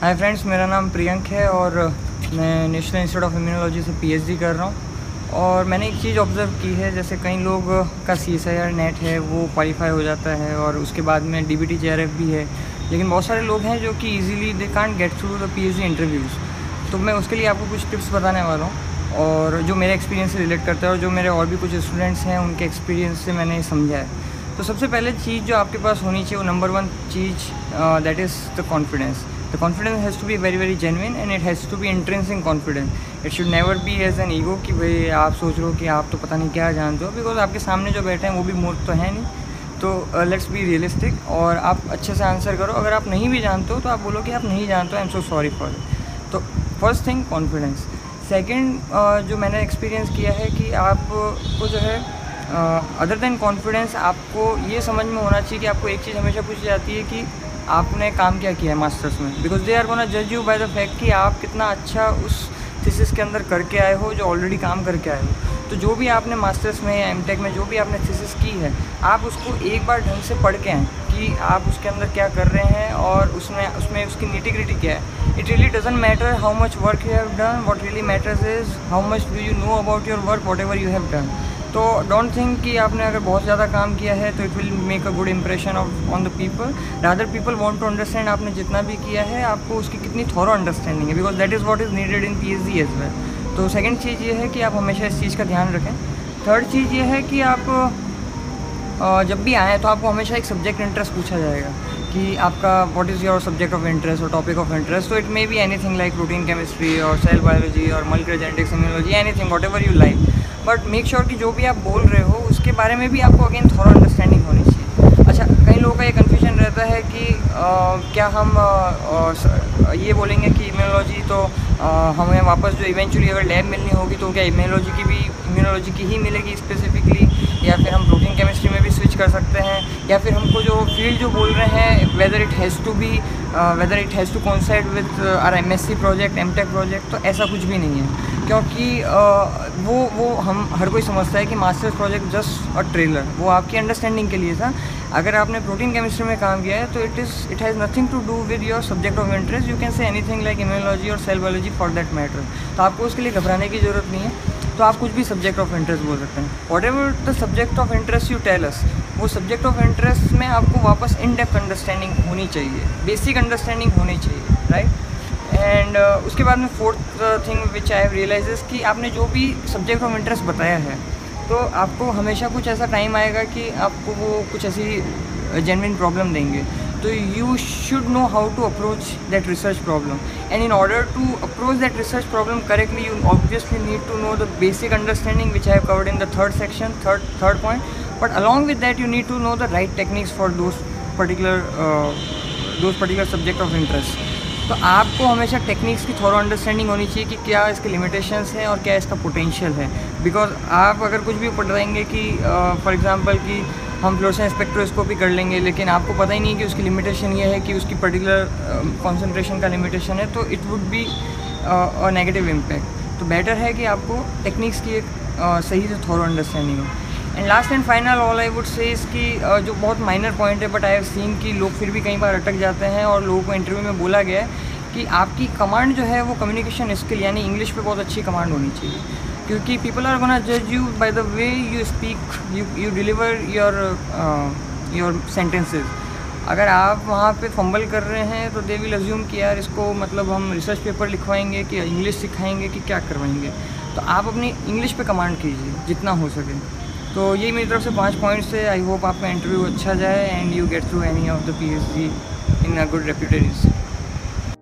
Hi friends मेरा नाम प्रियंक है और मैं नेशनल इंस्टीट्यूट ऑफ़ इम्यूनोलॉजी से पीएचडी कर रहा हूँ। और मैंने एक चीज़ ऑब्ज़र्व की है, जैसे कई लोग का C S I R NET है, वो क्वालिफाई हो जाता है और उसके बाद में D B T J R F भी है। लेकिन बहुत सारे लोग हैं जो कि easily they can't get through the P H D interviews तो मैं उसके लिए आपको कुछ टिप्स बताने वाला हूँ और जो मेरे एक्सपीरियंस से रिलेट करता है और जो मेरे और भी कुछ स्टूडेंट्स हैं, उनके एक्सपीरियंस से मैंने समझा है। तो सबसे पहले चीज़ जो आपके पास होनी चाहिए, वो number one cheese that is the confidence the confidence has to be very very genuine and it has to be intrinsic confidence it should never be as an ego कि भाई आप सोच रहे हो कि आप तो पता नहीं क्या जानते हो बिकॉज़ आपके सामने जो बैठे हैं वो भी मूर्ख तो है नहीं। तो लेट्स बी रियलिस्टिक और आप अच्छे से आंसर करो। अगर आप नहीं भी जानते हो तो आप बोलो कि आप नहीं जानते हो I am so sorry for तो फ़र्स्ट थिंग कॉन्फिडेंस सेकेंड जो मैंने एक्सपीरियंस किया है कि आपको जो है अदर देन कॉन्फिडेंस आपको ये समझ में होना चाहिए कि आपको एक चीज़ हमेशा पूछी जाती है कि आपने काम क्या किया है मास्टर्स में? बिकॉज़ दे आर गोना जज यू बाय द फैक्ट कि आप कितना अच्छा उस थीसिस के अंदर करके आए हो, जो ऑलरेडी काम करके आए हो। तो जो भी आपने मास्टर्स में या एम में जो भी आपने थीसिस की है, आप उसको एक बार ढंग से पढ़ के आएँ कि आप उसके अंदर क्या कर रहे हैं और उसमें उसमें उसकी निटिग्रिटी क्या है। It really doesn't matter how much work you have done what really matters is how much do you know about your work what ever you have done तो डोंट थिंक कि आपने अगर बहुत ज़्यादा काम किया है तो it will make a good impression of on the people rather people want to understand आपने जितना भी किया है, आपको उसकी कितनी थोरो अंडरस्टैंडिंग है because that is what is needed in P H D as well तो सेकेंड चीज़ ये है कि आप हमेशा इस चीज़ का ध्यान रखें. थर्ड चीज़ ये है कि आप जब भी आएँ तो आपको हमेशा एक सब्जेक्ट इंटरेस्ट पूछा जाएगा, कि आपका what is your subject of interest और टॉपिक ऑफ़ इंटरेस्ट तो it may be anything like protein chemistry और सेल बायोलॉजी और multi genetics immunology anything what ever you like but make sure कि जो भी आप बोल रहे हो उसके बारे में भी आपको अगेन थोड़ा अंडरस्टैंडिंग होनी चाहिए। अच्छा कई लोगों का ये कन्फ्यूज़न रहता है कि आ, क्या हम आ, आ, ये बोलेंगे कि इम्यूनोलॉजी तो आ, हमें वापस जो इवेंचुअली अगर लैब मिलनी होगी तो क्या इम्यूनोलॉजी की भी इम्यूनोलॉजी की ही मिलेगी स्पेसिफिकली या फिर हम प्रोटीन केमिस्ट्री में भी कर सकते हैं या फिर हमको जो फ़ील्ड जो बोल रहे हैं whether it has to be whether it has to coincide with R M S C project M tech project तो ऐसा कुछ भी नहीं है। क्योंकि uh, वो वो हम हर कोई समझता है कि masters project just a trailer वो आपकी अंडरस्टैंडिंग के लिए था। अगर आपने प्रोटीन केमिस्ट्री में काम किया है तो it is it has nothing to do with your subject of interest you can say anything like immunology और cell biology for that matter तो आपको उसके लिए घबराने की ज़रूरत नहीं है। तो आप कुछ भी सब्जेक्ट ऑफ़ इंटरेस्ट बोल सकते हैं। Whatever the subject of interest you tell us वो सब्जेक्ट ऑफ़ इंटरेस्ट में आपको वापस इन डेप्थ अंडरस्टैंडिंग होनी चाहिए। बेसिक अंडरस्टैंडिंग होनी चाहिए राइट एंड uh, उसके बाद में fourth thing which I realize कि आपने जो भी सब्जेक्ट ऑफ़ इंटरेस्ट बताया है तो आपको हमेशा कुछ ऐसा टाइम आएगा कि आपको वो कुछ ऐसी जेनविन uh, प्रॉब्लम देंगे। तो you should know how to approach that research problem and in order to approach that research problem correctly you obviously need to know the basic understanding which have covered in the third section third third point but along with that you need to know the right techniques for those particular those particular subject of interest तो आपको हमेशा techniques की थोड़ा understanding होनी चाहिए कि क्या इसके लिमिटेशंस हैं और क्या इसका पोटेंशियल है। बिकॉज़ आप अगर कुछ भी पढ़ रहेंगे कि फॉर uh, एग्जांपल कि हम फ्लोरेसेंस स्पेक्ट्रोस्कोपी कर लेंगे लेकिन आपको पता ही नहीं कि उसकी लिमिटेशन ये है कि उसकी पर्टिकुलर कॉन्सेंट्रेशन का लिमिटेशन है तो it would be a negative impact तो बेटर है कि आपको टेक्निक्स की एक uh, सही से थोड़ा अंडरस्टैंडिंग हो. And last and final all I would say इसकी जो बहुत माइनर पॉइंट है बट आई हैव सीन कि लोग फिर भी कई बार अटक जाते हैं और लोगों को इंटरव्यू में बोला गया है कि आपकी कमांड जो है वो कम्युनिकेशन स्किल यानी इंग्लिश पे बहुत अच्छी कमांड होनी चाहिए। क्योंकि पीपल आर गोना जज you by the way you speak you you deliver your your sentences अगर आप वहाँ पे फंबल कर रहे हैं तो दे विल अज्यूम कि यार इसको मतलब हम रिसर्च पेपर लिखवाएँगे कि इंग्लिश सिखाएँगे कि क्या करवाएँगे। तो आप अपनी इंग्लिश पे कमांड कीजिए, जितना हो सके। तो यही मेरी तरफ़ से पाँच पॉइंट्स है। आई होप आपका इंटरव्यू अच्छा जाए and you get through any of the P in a good reputed